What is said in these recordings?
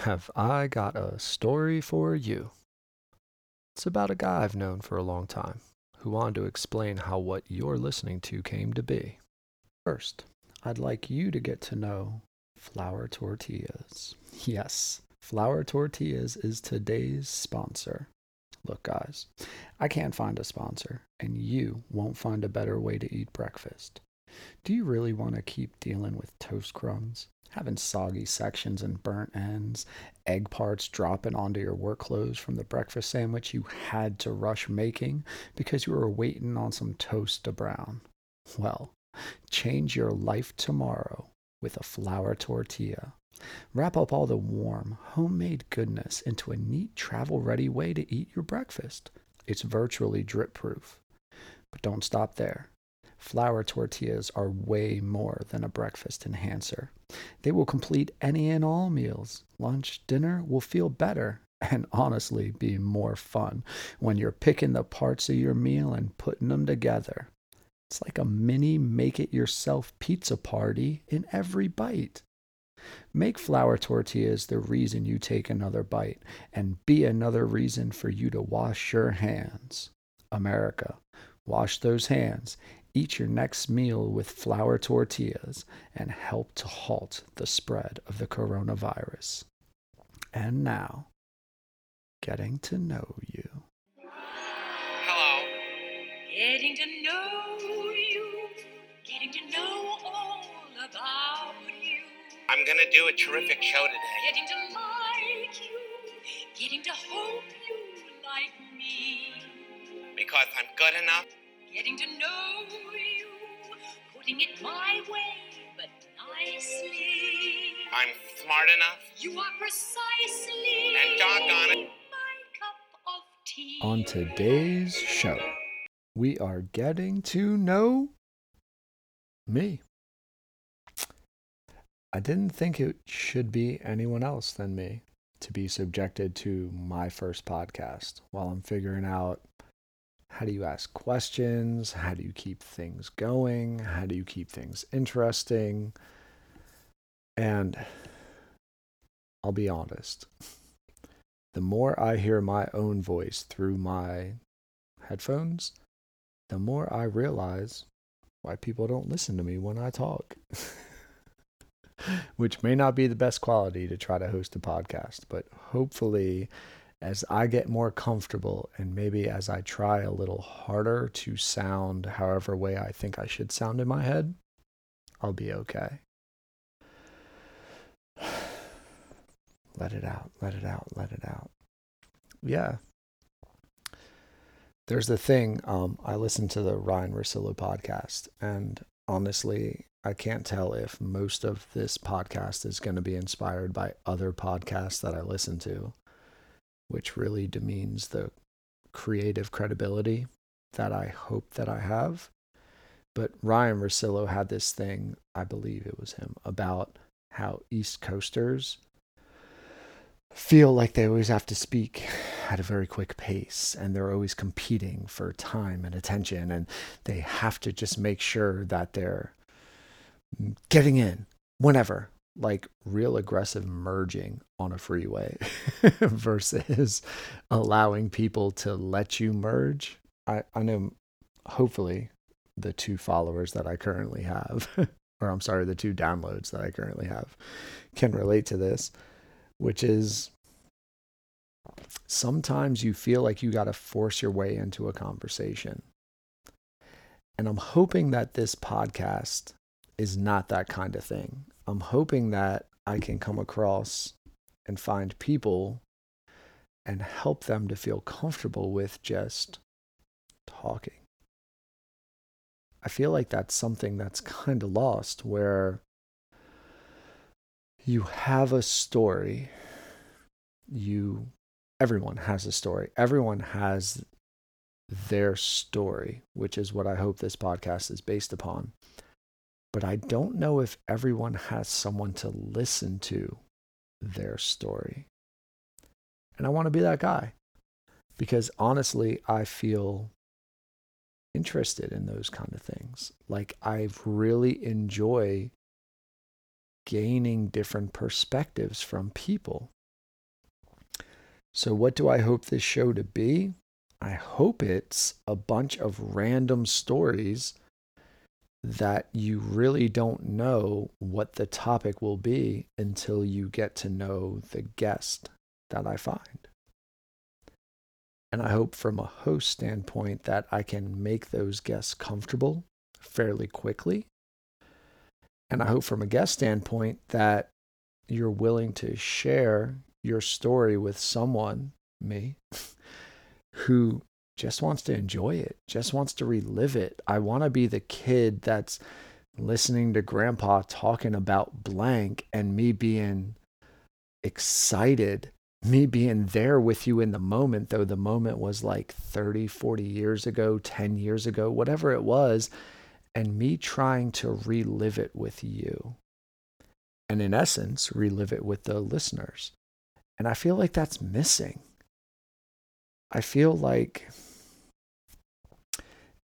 have I got a story for you. It's about a guy I've known for a long time who wanted to explain how what you're listening to came to be. First, I'd like you to get to know Flour Tortillas. Yes, Flour Tortillas is today's sponsor. Look, guys, I can't find a sponsor, and you won't find a better way to eat breakfast. Do you really want to keep dealing with toast crumbs, having soggy sections and burnt ends, egg parts dropping onto your work clothes from the breakfast sandwich you had to rush making because you were waiting on some toast to brown? Well, change your life tomorrow with a flour tortilla. Wrap up all the warm, homemade goodness into a neat, travel ready way to eat your breakfast. It's virtually drip proof. But don't stop there. Flour tortillas are way more than a breakfast enhancer. They will complete any and all meals. Lunch, dinner will feel better and honestly be more fun when you're picking the parts of your meal and putting them together. It's like a mini make it yourself pizza party in every bite. Make flour tortillas the reason you take another bite and be another reason for you to wash your hands. America, wash those hands Eat your next meal with flour tortillas and help to halt the spread of the coronavirus. And now, getting to know you. Hello. Getting to know you, getting to know all about you. I'm gonna do a terrific show today. Getting to like you, getting to hope you like me. Because I'm good enough getting to know you, putting it my way, but nicely. I'm smart enough. You are precisely. And doggone it. My cup of tea. On today's show, we are getting to know me. I didn't think it should be anyone else than me to be subjected to my first podcast while I'm figuring out how do you ask questions? How do you keep things going? How do you keep things interesting? And I'll be honest, the more I hear my own voice through my headphones, the more I realize why people don't listen to me when I talk. Which may not be the best quality to try to host a podcast, but hopefully as I get more comfortable and maybe as I try a little harder to sound however way I think I should sound in my head, I'll be okay. let it out, let it out, let it out. Yeah. There's the thing, um, I listen to the Ryen Russillo podcast, and honestly, I can't tell if most of this podcast is going to be inspired by other podcasts that I listen to which really demeans the creative credibility that I hope that I have. But Ryen Russillo had this thing, I believe it was him, about how East Coasters feel like they always have to speak at a very quick pace and they're always competing for time and attention and they have to just make sure that they're getting in whenever like real aggressive merging on a freeway versus allowing people to let you merge. I, I know hopefully the two followers that I currently have, or I'm sorry, the two downloads that I currently have can relate to this, which is sometimes you feel like you got to force your way into a conversation. And I'm hoping that this podcast is not that kind of thing. I'm hoping that I can come across and find people and help them to feel comfortable with just talking. I feel like that's something that's kind of lost where you have a story. You, everyone has a story. Everyone has their story, which is what I hope this podcast is based upon but I don't know if everyone has someone to listen to their story. And I want to be that guy because honestly, I feel interested in those kind of things. Like, I really enjoy gaining different perspectives from people. So, what do I hope this show to be? I hope it's a bunch of random stories that you really don't know what the topic will be until you get to know the guest that I find. And I hope from a host standpoint that I can make those guests comfortable fairly quickly. And I hope from a guest standpoint that you're willing to share your story with someone, me, who just wants to enjoy it, just wants to relive it. I want to be the kid that's listening to grandpa talking about blank and me being excited, me being there with you in the moment, though the moment was like 30, 40 years ago, 10 years ago, whatever it was, and me trying to relive it with you. And in essence, relive it with the listeners. And I feel like that's missing. I feel like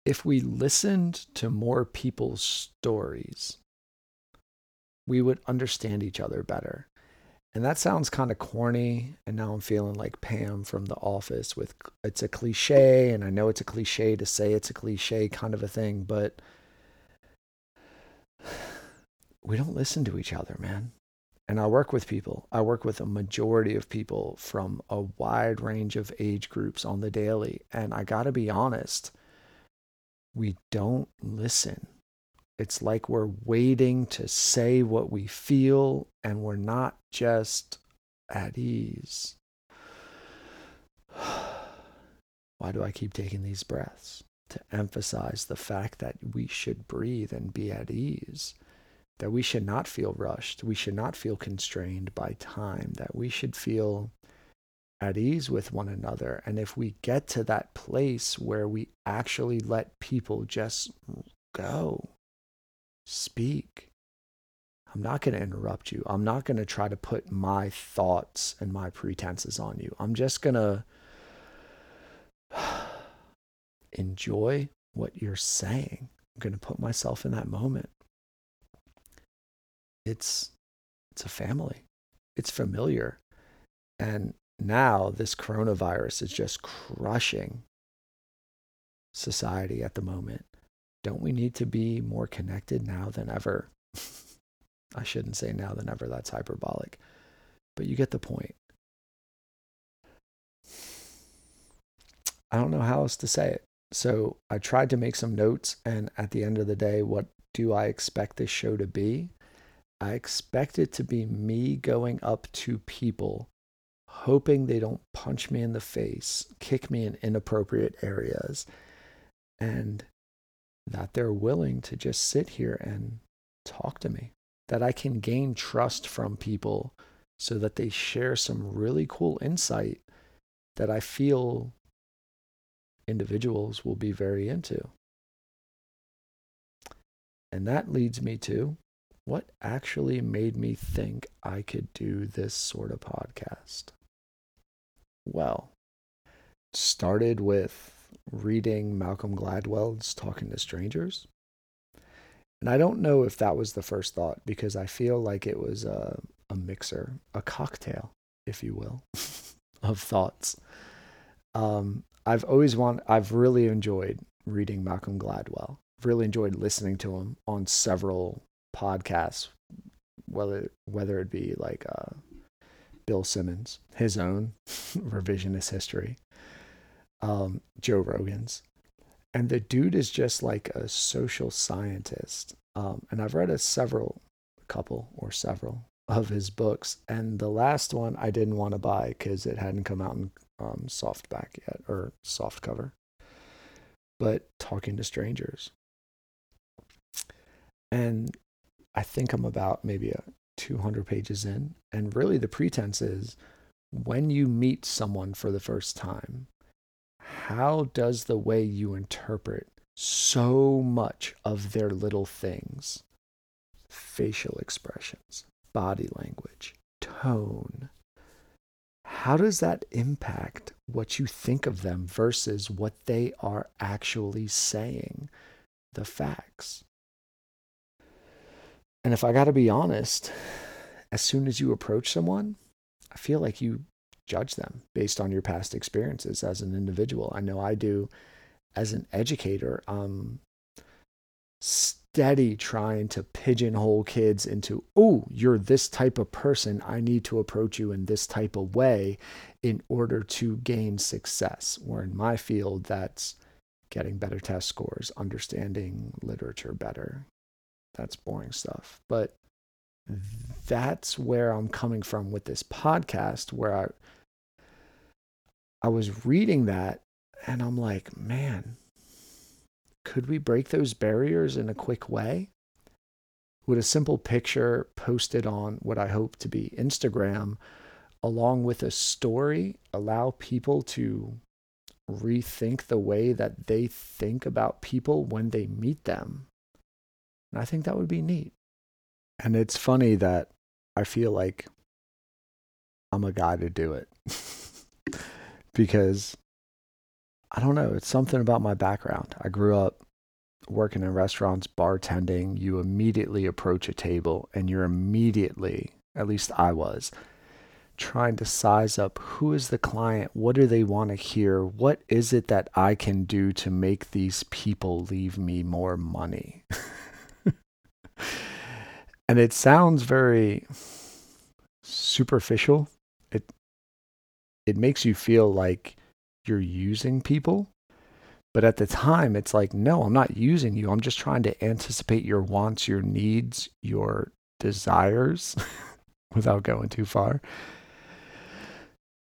if we listened to more people's stories, we would understand each other better. And that sounds kind of corny. And now I'm feeling like Pam from The Office with it's a cliche. And I know it's a cliche to say it's a cliche kind of a thing, but we don't listen to each other, man. And I work with people. I work with a majority of people from a wide range of age groups on the daily. And I got to be honest we don't listen. It's like we're waiting to say what we feel and we're not just at ease. Why do I keep taking these breaths? To emphasize the fact that we should breathe and be at ease, that we should not feel rushed, we should not feel constrained by time, that we should feel at ease with one another. And if we get to that place where we actually let people just go, speak, I'm not going to interrupt you. I'm not going to try to put my thoughts and my pretenses on you. I'm just going to enjoy what you're saying. I'm going to put myself in that moment. It's it's a family. It's familiar. And now this coronavirus is just crushing society at the moment. Don't we need to be more connected now than ever? I shouldn't say now than ever, that's hyperbolic. But you get the point. I don't know how else to say it. So I tried to make some notes, and at the end of the day, what do I expect this show to be? I expect it to be me going up to people hoping they don't punch me in the face, kick me in inappropriate areas, and that they're willing to just sit here and talk to me, that I can gain trust from people so that they share some really cool insight that I feel individuals will be very into. And that leads me to what actually made me think I could do this sort of podcast well. Started with reading Malcolm Gladwell's Talking to Strangers. And I don't know if that was the first thought because I feel like it was a, a mixer, a cocktail, if you will, of thoughts. Um, I've always want, I've really enjoyed reading Malcolm Gladwell. I've really enjoyed listening to him on several podcasts, whether whether it be like uh, Bill Simmons, his own revisionist history, um, Joe Rogan's. And the dude is just like a social scientist. Um, and I've read a several, couple or several of his books. And the last one I didn't want to buy because it hadn't come out in um, softback yet or soft cover. But Talking to Strangers. And I think I'm about maybe a 200 pages in. And really, the pretense is when you meet someone for the first time, how does the way you interpret so much of their little things, facial expressions, body language, tone, how does that impact what you think of them versus what they are actually saying, the facts? And if I got to be honest, as soon as you approach someone, I feel like you judge them based on your past experiences as an individual. I know I do as an educator. Um, steady trying to pigeonhole kids into, oh, you're this type of person. I need to approach you in this type of way in order to gain success. Or in my field, that's getting better test scores, understanding literature better. That's boring stuff. But that's where I'm coming from with this podcast, where I I was reading that and I'm like, man, could we break those barriers in a quick way? Would a simple picture posted on what I hope to be Instagram, along with a story, allow people to rethink the way that they think about people when they meet them? And I think that would be neat. And it's funny that I feel like I'm a guy to do it because I don't know. It's something about my background. I grew up working in restaurants, bartending. You immediately approach a table and you're immediately, at least I was, trying to size up who is the client? What do they want to hear? What is it that I can do to make these people leave me more money? and it sounds very superficial. It it makes you feel like you're using people. But at the time, it's like, no, I'm not using you. I'm just trying to anticipate your wants, your needs, your desires without going too far.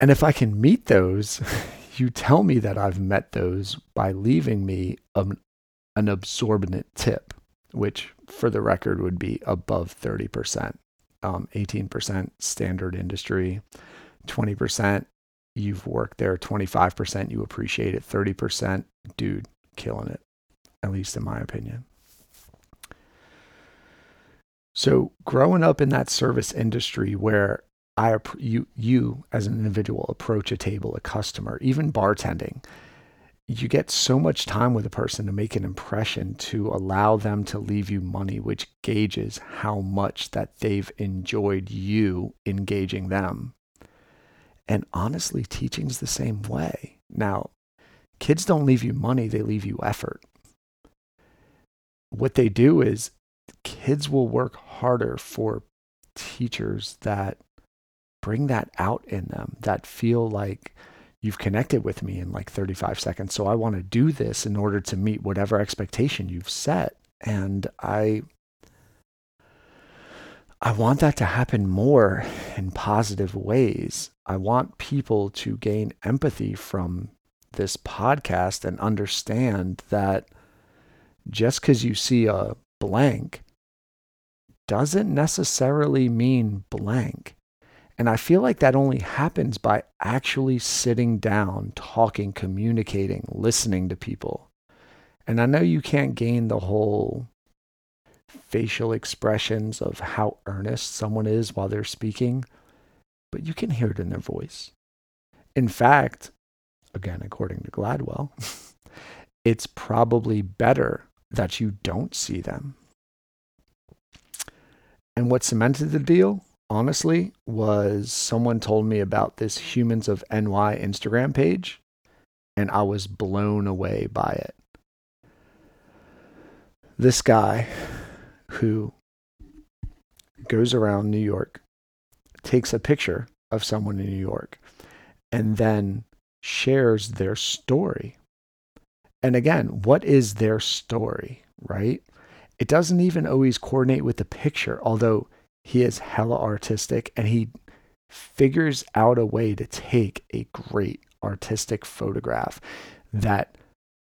And if I can meet those, you tell me that I've met those by leaving me an, an absorbent tip, which for the record would be above 30%, um, 18% standard industry, 20% you've worked there 25%, you appreciate it 30%, dude, killing it, at least in my opinion. So, growing up in that service industry where I you you as an individual approach a table, a customer, even bartending, you get so much time with a person to make an impression to allow them to leave you money, which gauges how much that they've enjoyed you engaging them. And honestly, teaching's the same way. Now, kids don't leave you money, they leave you effort. What they do is kids will work harder for teachers that bring that out in them, that feel like you've connected with me in like 35 seconds. So I want to do this in order to meet whatever expectation you've set. And I I want that to happen more in positive ways. I want people to gain empathy from this podcast and understand that just because you see a blank doesn't necessarily mean blank. And I feel like that only happens by actually sitting down, talking, communicating, listening to people. And I know you can't gain the whole facial expressions of how earnest someone is while they're speaking, but you can hear it in their voice. In fact, again, according to Gladwell, it's probably better that you don't see them. And what cemented the deal, honestly, was someone told me about this Humans of NY Instagram page, and I was blown away by it. This guy who goes around New York, takes a picture of someone in New York, and then shares their story. And again, what is their story, right? It doesn't even always coordinate with the picture, although he is hella artistic and he figures out a way to take a great artistic photograph that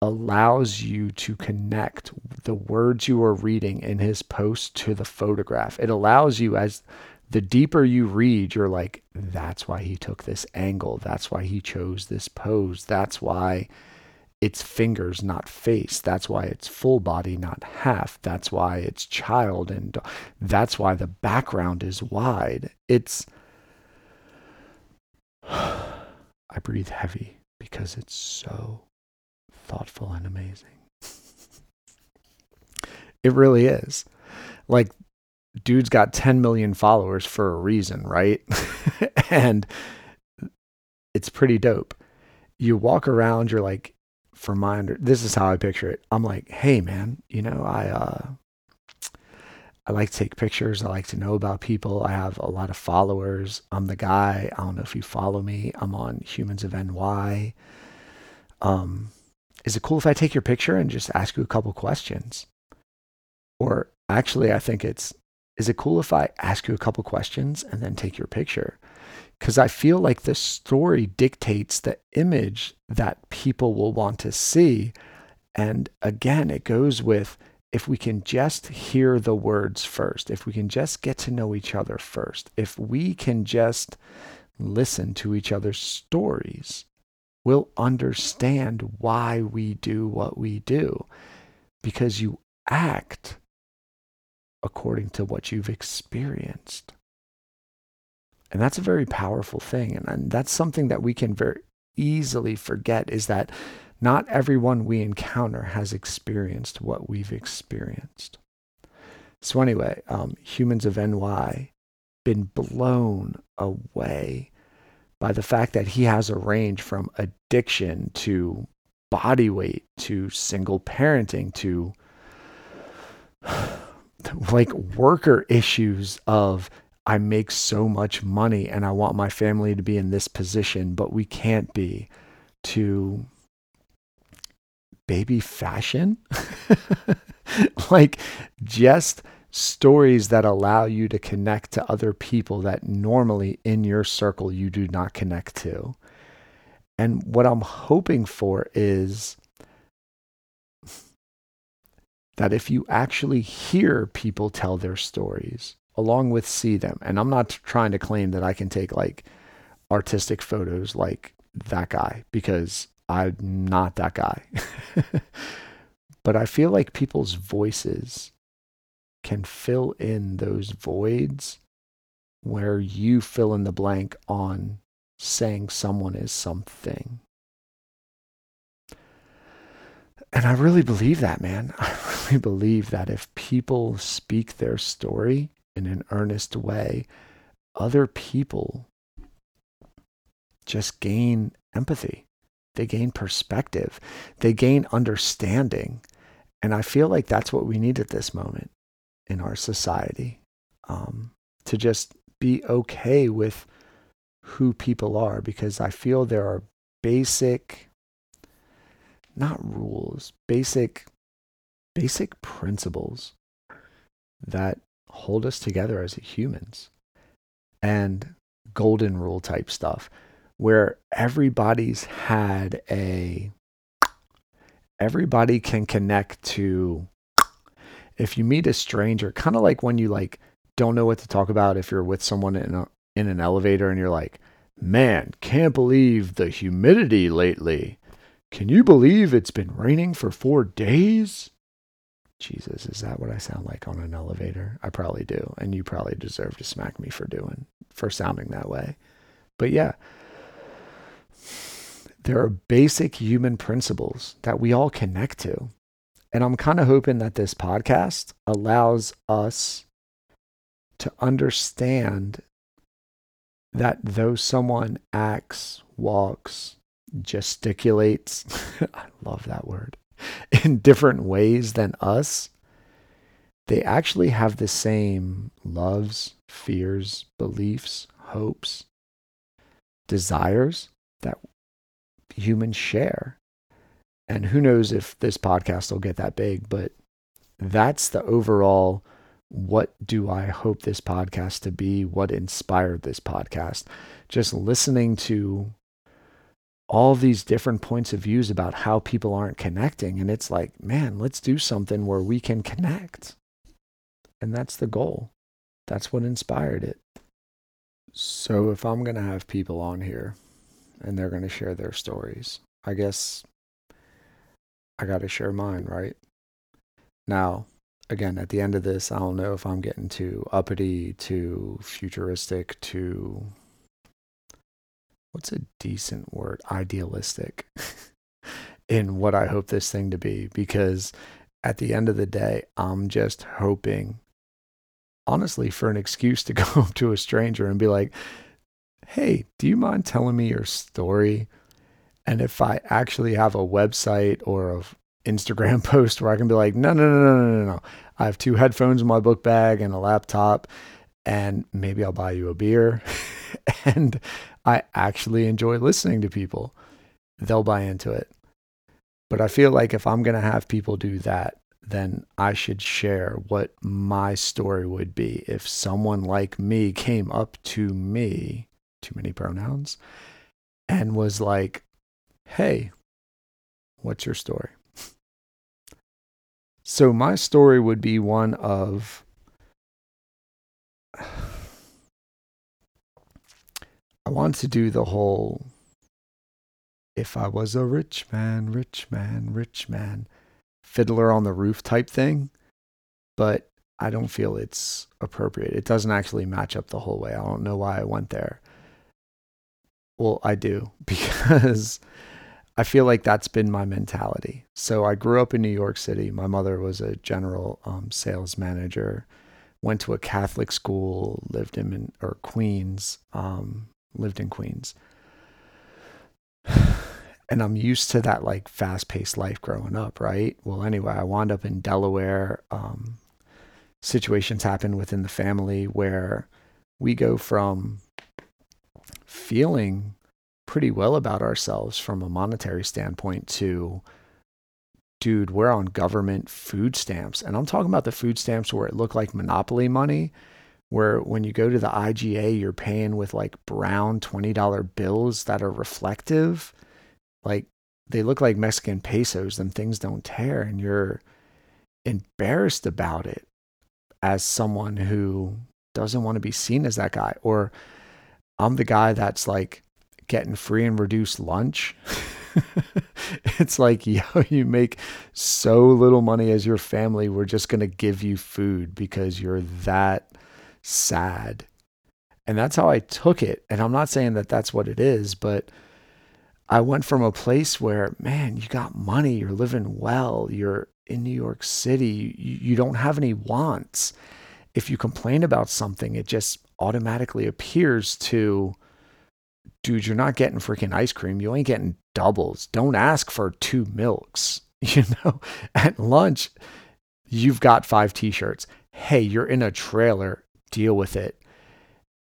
allows you to connect the words you are reading in his post to the photograph. It allows you as the deeper you read, you're like, that's why he took this angle. That's why he chose this pose. That's why it's fingers, not face. That's why it's full body, not half. That's why it's child. And that's why the background is wide. It's, I breathe heavy because it's so thoughtful and amazing. it really is. Like, dude's got 10 million followers for a reason, right? and it's pretty dope. You walk around, you're like, for my under, this is how I picture it. I'm like, hey man, you know, I uh I like to take pictures. I like to know about people. I have a lot of followers. I'm the guy. I don't know if you follow me. I'm on Humans of NY. Um, is it cool if I take your picture and just ask you a couple questions? Or actually, I think it's, is it cool if I ask you a couple questions and then take your picture? Because I feel like the story dictates the image that people will want to see. And again, it goes with if we can just hear the words first, if we can just get to know each other first, if we can just listen to each other's stories, we'll understand why we do what we do because you act according to what you've experienced. And that's a very powerful thing. And, and that's something that we can very easily forget is that not everyone we encounter has experienced what we've experienced. So, anyway, um, humans of NY been blown away by the fact that he has a range from addiction to body weight to single parenting to like worker issues of I make so much money and I want my family to be in this position, but we can't be, to baby fashion. like just stories that allow you to connect to other people that normally in your circle you do not connect to. And what I'm hoping for is that if you actually hear people tell their stories along with see them, and I'm not trying to claim that I can take like artistic photos like that guy because I'm not that guy. but I feel like people's voices can fill in those voids where you fill in the blank on saying someone is something. And I really believe that, man. I really believe that if people speak their story in an earnest way, other people just gain empathy they gain perspective, they gain understanding. And I feel like that's what we need at this moment in our society um, to just be okay with who people are because I feel there are basic, not rules, basic, basic principles that hold us together as humans. And golden rule type stuff where everybody's had a everybody can connect to if you meet a stranger kind of like when you like don't know what to talk about if you're with someone in a, in an elevator and you're like man can't believe the humidity lately. Can you believe it's been raining for 4 days Jesus, is that what I sound like on an elevator? I probably do. And you probably deserve to smack me for doing, for sounding that way. But yeah, there are basic human principles that we all connect to. And I'm kind of hoping that this podcast allows us to understand that though someone acts, walks, gesticulates, I love that word, in different ways than us, they actually have the same loves, fears, beliefs, hopes, desires that humans share. And who knows if this podcast will get that big, but that's the overall what do I hope this podcast to be? What inspired this podcast? Just listening to all these different points of views about how people aren't connecting. And it's like, man, let's do something where we can connect. And that's the goal. That's what inspired it. So if I'm going to have people on here and they're going to share their stories. I guess I got to share mine, right? Now, again, at the end of this, I don't know if I'm getting too uppity, too futuristic, too. What's a decent word? Idealistic in what I hope this thing to be. Because at the end of the day, I'm just hoping, honestly, for an excuse to go up to a stranger and be like, hey, do you mind telling me your story? And if I actually have a website or a Instagram post where I can be like, no, no, no, no, no, no, no. I have two headphones in my book bag and a laptop, and maybe I'll buy you a beer. and I actually enjoy listening to people. They'll buy into it. But I feel like if I'm going to have people do that, then I should share what my story would be if someone like me came up to me, too many pronouns, and was like, hey, what's your story? So my story would be one of I want to do the whole if I was a rich man, rich man, rich man, fiddler on the roof type thing, but I don't feel it's appropriate. It doesn't actually match up the whole way. I don't know why I went there. Well, I do because I feel like that's been my mentality. So I grew up in New York City. My mother was a general um, sales manager. Went to a Catholic school. Lived in or Queens. Um, lived in Queens. And I'm used to that like fast paced life growing up, right? Well, anyway, I wound up in Delaware. Um, situations happen within the family where we go from feeling pretty well about ourselves from a monetary standpoint to dude, we're on government food stamps. And I'm talking about the food stamps where it looked like monopoly money, where when you go to the IGA, you're paying with like brown $20 bills that are reflective. Like they look like Mexican pesos, them things don't tear. And you're embarrassed about it as someone who doesn't want to be seen as that guy. Or I'm the guy that's like, getting free and reduced lunch. it's like, yo, you make so little money as your family. We're just going to give you food because you're that sad. And that's how I took it. And I'm not saying that that's what it is, but I went from a place where, man, you got money, you're living well, you're in New York City, you, you don't have any wants. If you complain about something, it just automatically appears to dude, you're not getting freaking ice cream. You ain't getting doubles. Don't ask for two milks. You know, at lunch, you've got five t shirts. Hey, you're in a trailer. Deal with it.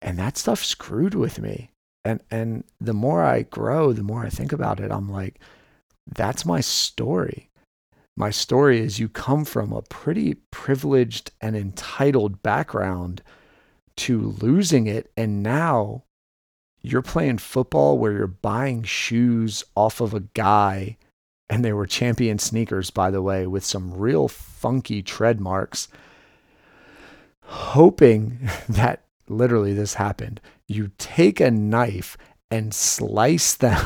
And that stuff screwed with me. And, and the more I grow, the more I think about it, I'm like, that's my story. My story is you come from a pretty privileged and entitled background to losing it. And now you're playing football where you're buying shoes off of a guy, and they were champion sneakers, by the way, with some real funky tread marks, hoping that literally this happened. You take a knife and slice them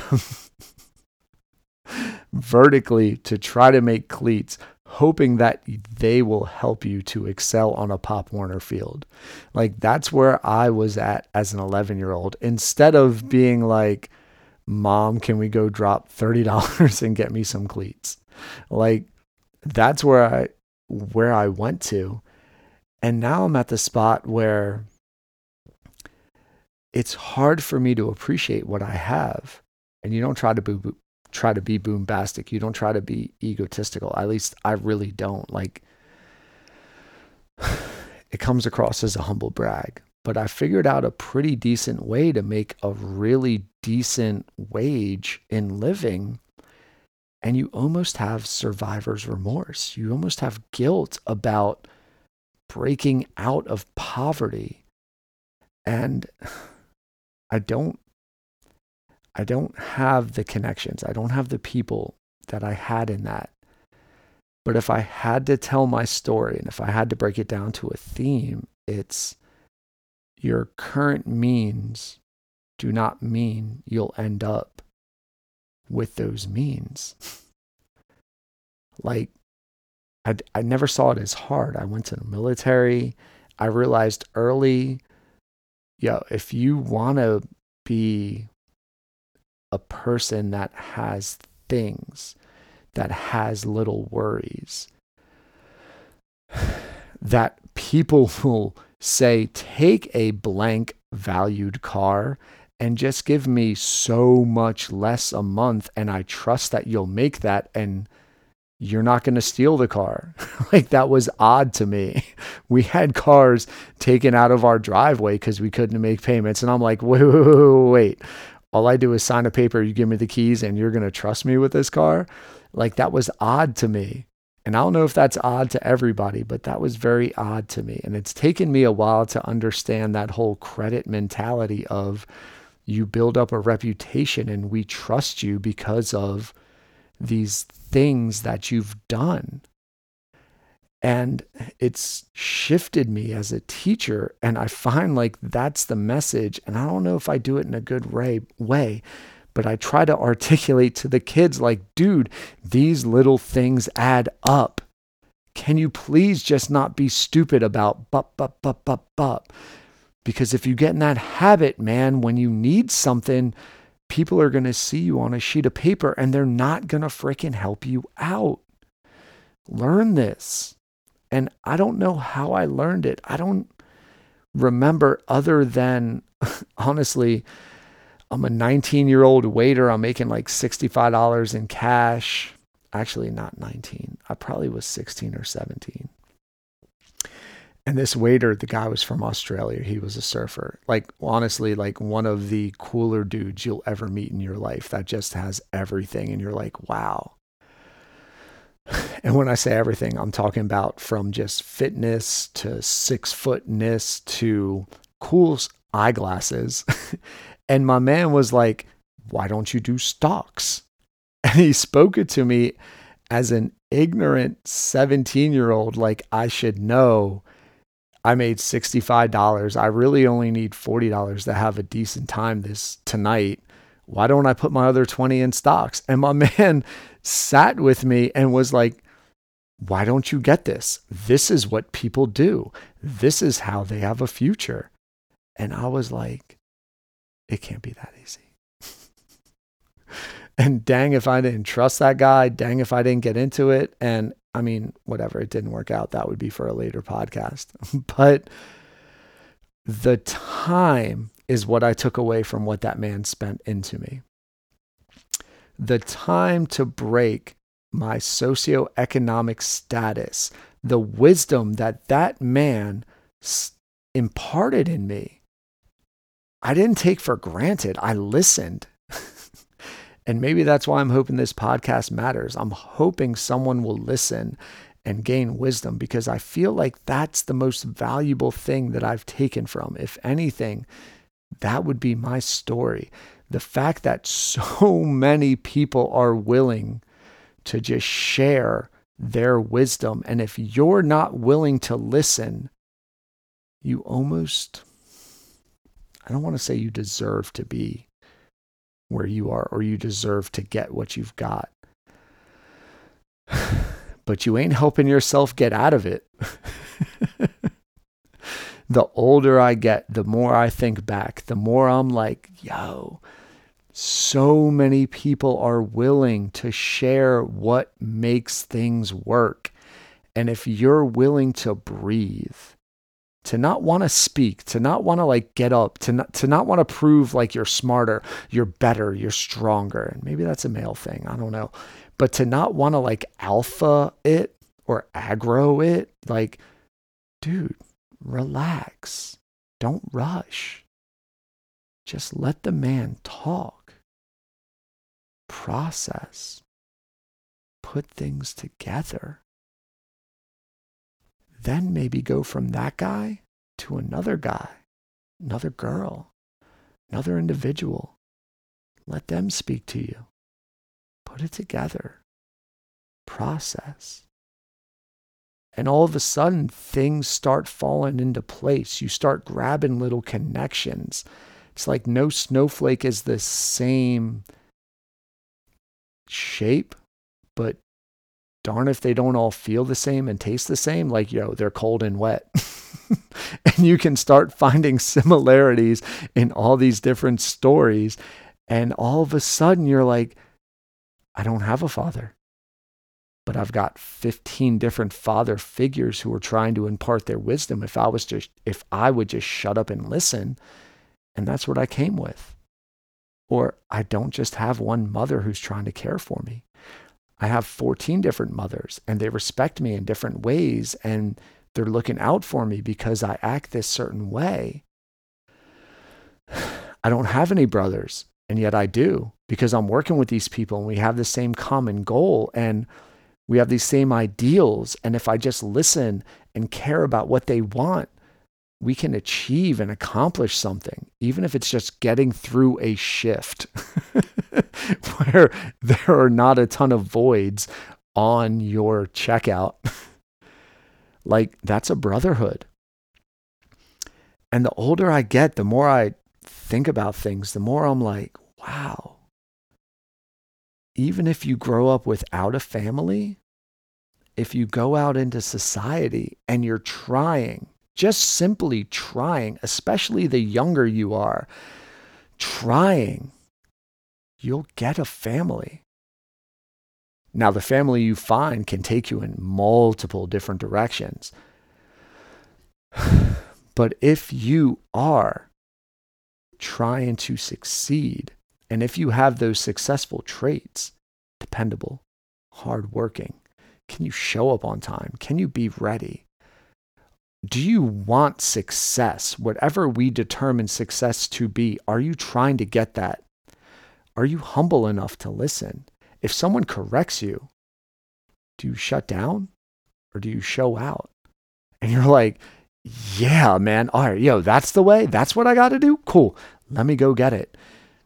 vertically to try to make cleats hoping that they will help you to excel on a Pop Warner field. Like that's where I was at as an 11 year old. Instead of being like, Mom, can we go drop $30 and get me some cleats? Like that's where I where I went to. And now I'm at the spot where it's hard for me to appreciate what I have. And you don't try to boo try to be bombastic. You don't try to be egotistical. At least I really don't. Like it comes across as a humble brag. But I figured out a pretty decent way to make a really decent wage in living. And you almost have survivor's remorse. You almost have guilt about breaking out of poverty. And I don't I don't have the connections. I don't have the people that I had in that. But if I had to tell my story and if I had to break it down to a theme, it's your current means do not mean you'll end up with those means. like, I, I never saw it as hard. I went to the military. I realized early, yo, if you want to be a person that has things, that has little worries, that people will say, take a blank valued car and just give me so much less a month and I trust that you'll make that and you're not going to steal the car. like that was odd to me. We had cars taken out of our driveway because we couldn't make payments. And I'm like, wait, wait, wait, wait. All I do is sign a paper, you give me the keys, and you're going to trust me with this car. Like that was odd to me. And I don't know if that's odd to everybody, but that was very odd to me. And it's taken me a while to understand that whole credit mentality of you build up a reputation and we trust you because of these things that you've done. And it's shifted me as a teacher. And I find like that's the message. And I don't know if I do it in a good way, but I try to articulate to the kids like, dude, these little things add up. Can you please just not be stupid about bup, bup, bup, bup, bup? Because if you get in that habit, man, when you need something, people are going to see you on a sheet of paper and they're not going to freaking help you out. Learn this. And I don't know how I learned it. I don't remember other than honestly, I'm a 19 year old waiter. I'm making like $65 in cash. Actually, not 19. I probably was 16 or 17. And this waiter, the guy was from Australia. He was a surfer. Like, honestly, like one of the cooler dudes you'll ever meet in your life that just has everything. And you're like, wow. And when I say everything, I'm talking about from just fitness to six footness to cool eyeglasses. and my man was like, why don't you do stocks? And he spoke it to me as an ignorant 17 year old, like I should know I made $65. I really only need $40 to have a decent time this tonight. Why don't I put my other 20 in stocks? And my man sat with me and was like, why don't you get this? This is what people do. This is how they have a future. And I was like, it can't be that easy. And dang if I didn't trust that guy, dang if I didn't get into it. And I mean, whatever, it didn't work out. That would be for a later podcast. but the time is what I took away from what that man spent into me. The time to break my socioeconomic status, the wisdom that that man imparted in me, I didn't take for granted. I listened. And maybe that's why I'm hoping this podcast matters. I'm hoping someone will listen and gain wisdom because I feel like that's the most valuable thing that I've taken from. If anything, that would be my story. The fact that so many people are willing to just share their wisdom. And if you're not willing to listen, you almost, I don't want to say you deserve to be where you are or you deserve to get what you've got. but you ain't helping yourself get out of it. the older I get, the more I think back, the more I'm like, yo, so many people are willing to share what makes things work. And if you're willing to breathe, to not want to speak, to not want to like get up, to not, to not want to prove like you're smarter, you're better, you're stronger. And maybe that's a male thing. I don't know. But to not want to like alpha it or aggro it, like, dude, relax. Don't rush. Just let the man talk, process, put things together then maybe go from that guy to another guy, another girl, another individual. Let them speak to you. Put it together. Process. And all of a sudden, things start falling into place. You start grabbing little connections. It's like no snowflake is the same shape, but darn if they don't all feel the same and taste the same like you know they're cold and wet and you can start finding similarities in all these different stories and all of a sudden you're like i don't have a father but i've got 15 different father figures who are trying to impart their wisdom if i was just if i would just shut up and listen and that's what i came with Or I don't just have one mother who's trying to care for me. I have 14 different mothers and they respect me in different ways and they're looking out for me because I act this certain way. I don't have any brothers and yet I do because I'm working with these people and we have the same common goal and we have these same ideals. And if I just listen and care about what they want, we can achieve and accomplish something, even if it's just getting through a shift where there are not a ton of voids on your checkout. like, that's a brotherhood. And the older I get, the more I think about things, the more I'm like, wow. Even if you grow up without a family, if you go out into society and you're trying just simply trying, especially the younger you are, trying, you'll get a family. Now, the family you find can take you in multiple different directions. But if you are trying to succeed, and if you have those successful traits, dependable, hardworking, can you show up on time? Can you be ready? Do you want success? Whatever we determine success to be, are you trying to get that? Are you humble enough to listen? If someone corrects you, do you shut down or do you show out? And you're like, yeah, man. All right, yo, that's the way. That's what I got to do. Cool. Let me go get it.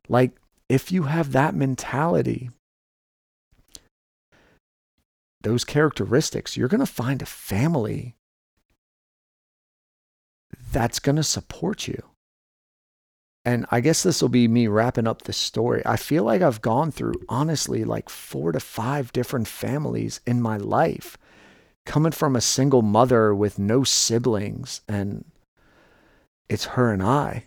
Like, if you have that mentality, those characteristics, you're going to find a family that's going to support you. And I guess this will be me wrapping up the story. I feel like I've gone through, honestly, like four to five different families in my life, coming from a single mother with no siblings, and it's her and I.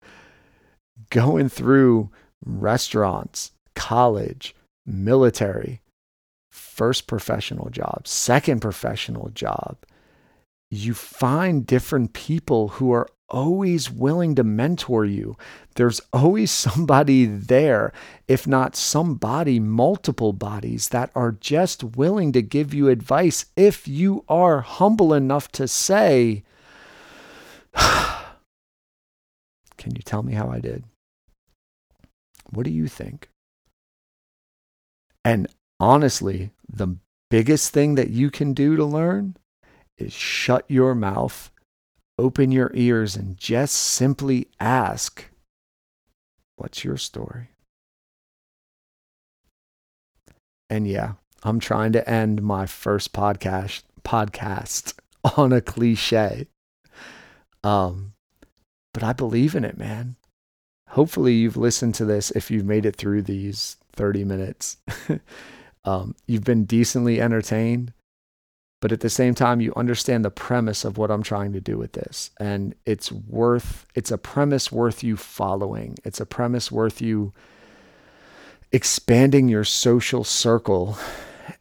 Going through restaurants, college, military, first professional job, second professional job, you find different people who are always willing to mentor you. There's always somebody there, if not somebody, multiple bodies that are just willing to give you advice if you are humble enough to say, Can you tell me how I did? What do you think? And honestly, the biggest thing that you can do to learn is shut your mouth, open your ears, and just simply ask, What's your story? And yeah, I'm trying to end my first podcast podcast on a cliche. Um, but I believe in it, man. Hopefully, you've listened to this if you've made it through these 30 minutes. um, you've been decently entertained but at the same time you understand the premise of what I'm trying to do with this. And it's worth it's a premise worth you following. It's a premise worth you expanding your social circle.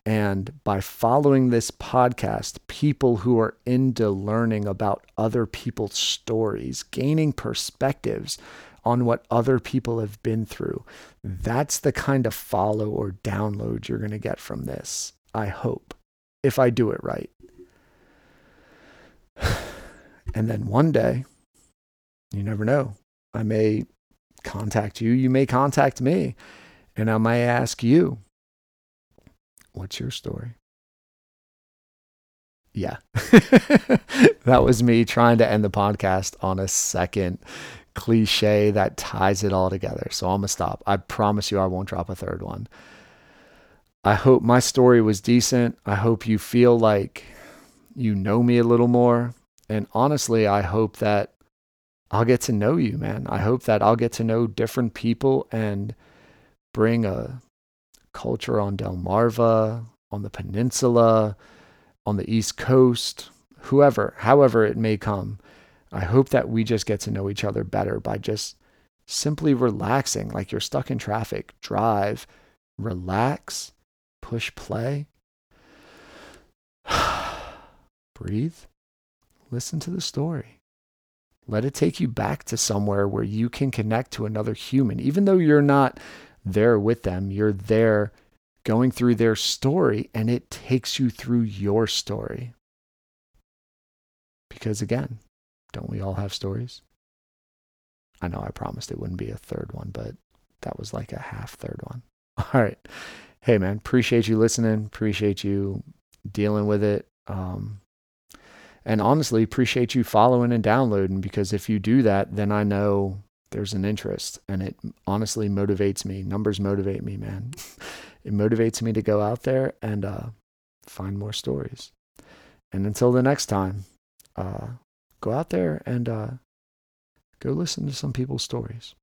And by following this podcast people who are into learning about other people's stories gaining perspectives on what other people have been through that's the kind of follow or download you're going to get from this i hope if I do it right. And then one day, you never know, I may contact you, you may contact me, and I may ask you, What's your story? Yeah. that was me trying to end the podcast on a second cliche that ties it all together. So I'm going to stop. I promise you I won't drop a third one. I hope my story was decent. I hope you feel like you know me a little more. And honestly, I hope that I'll get to know you, man. I hope that I'll get to know different people and bring a culture on Delmarva, on the peninsula, on the East Coast, whoever, however it may come. I hope that we just get to know each other better by just simply relaxing, like you're stuck in traffic. Drive, relax, push play. Breathe. Listen to the story. Let it take you back to somewhere where you can connect to another human. Even though you're not there with them, you're there going through their story and it takes you through your story. Because again, don't we all have stories? I know I promised it wouldn't be a third one, but that was like a half third one. All right. Hey, man, appreciate you listening. Appreciate you dealing with it. Um, and honestly, appreciate you following and downloading because if you do that, then I know there's an interest and it honestly motivates me. Numbers motivate me, man. it motivates me to go out there and uh, find more stories. And until the next time, uh, go out there and uh, go listen to some people's stories.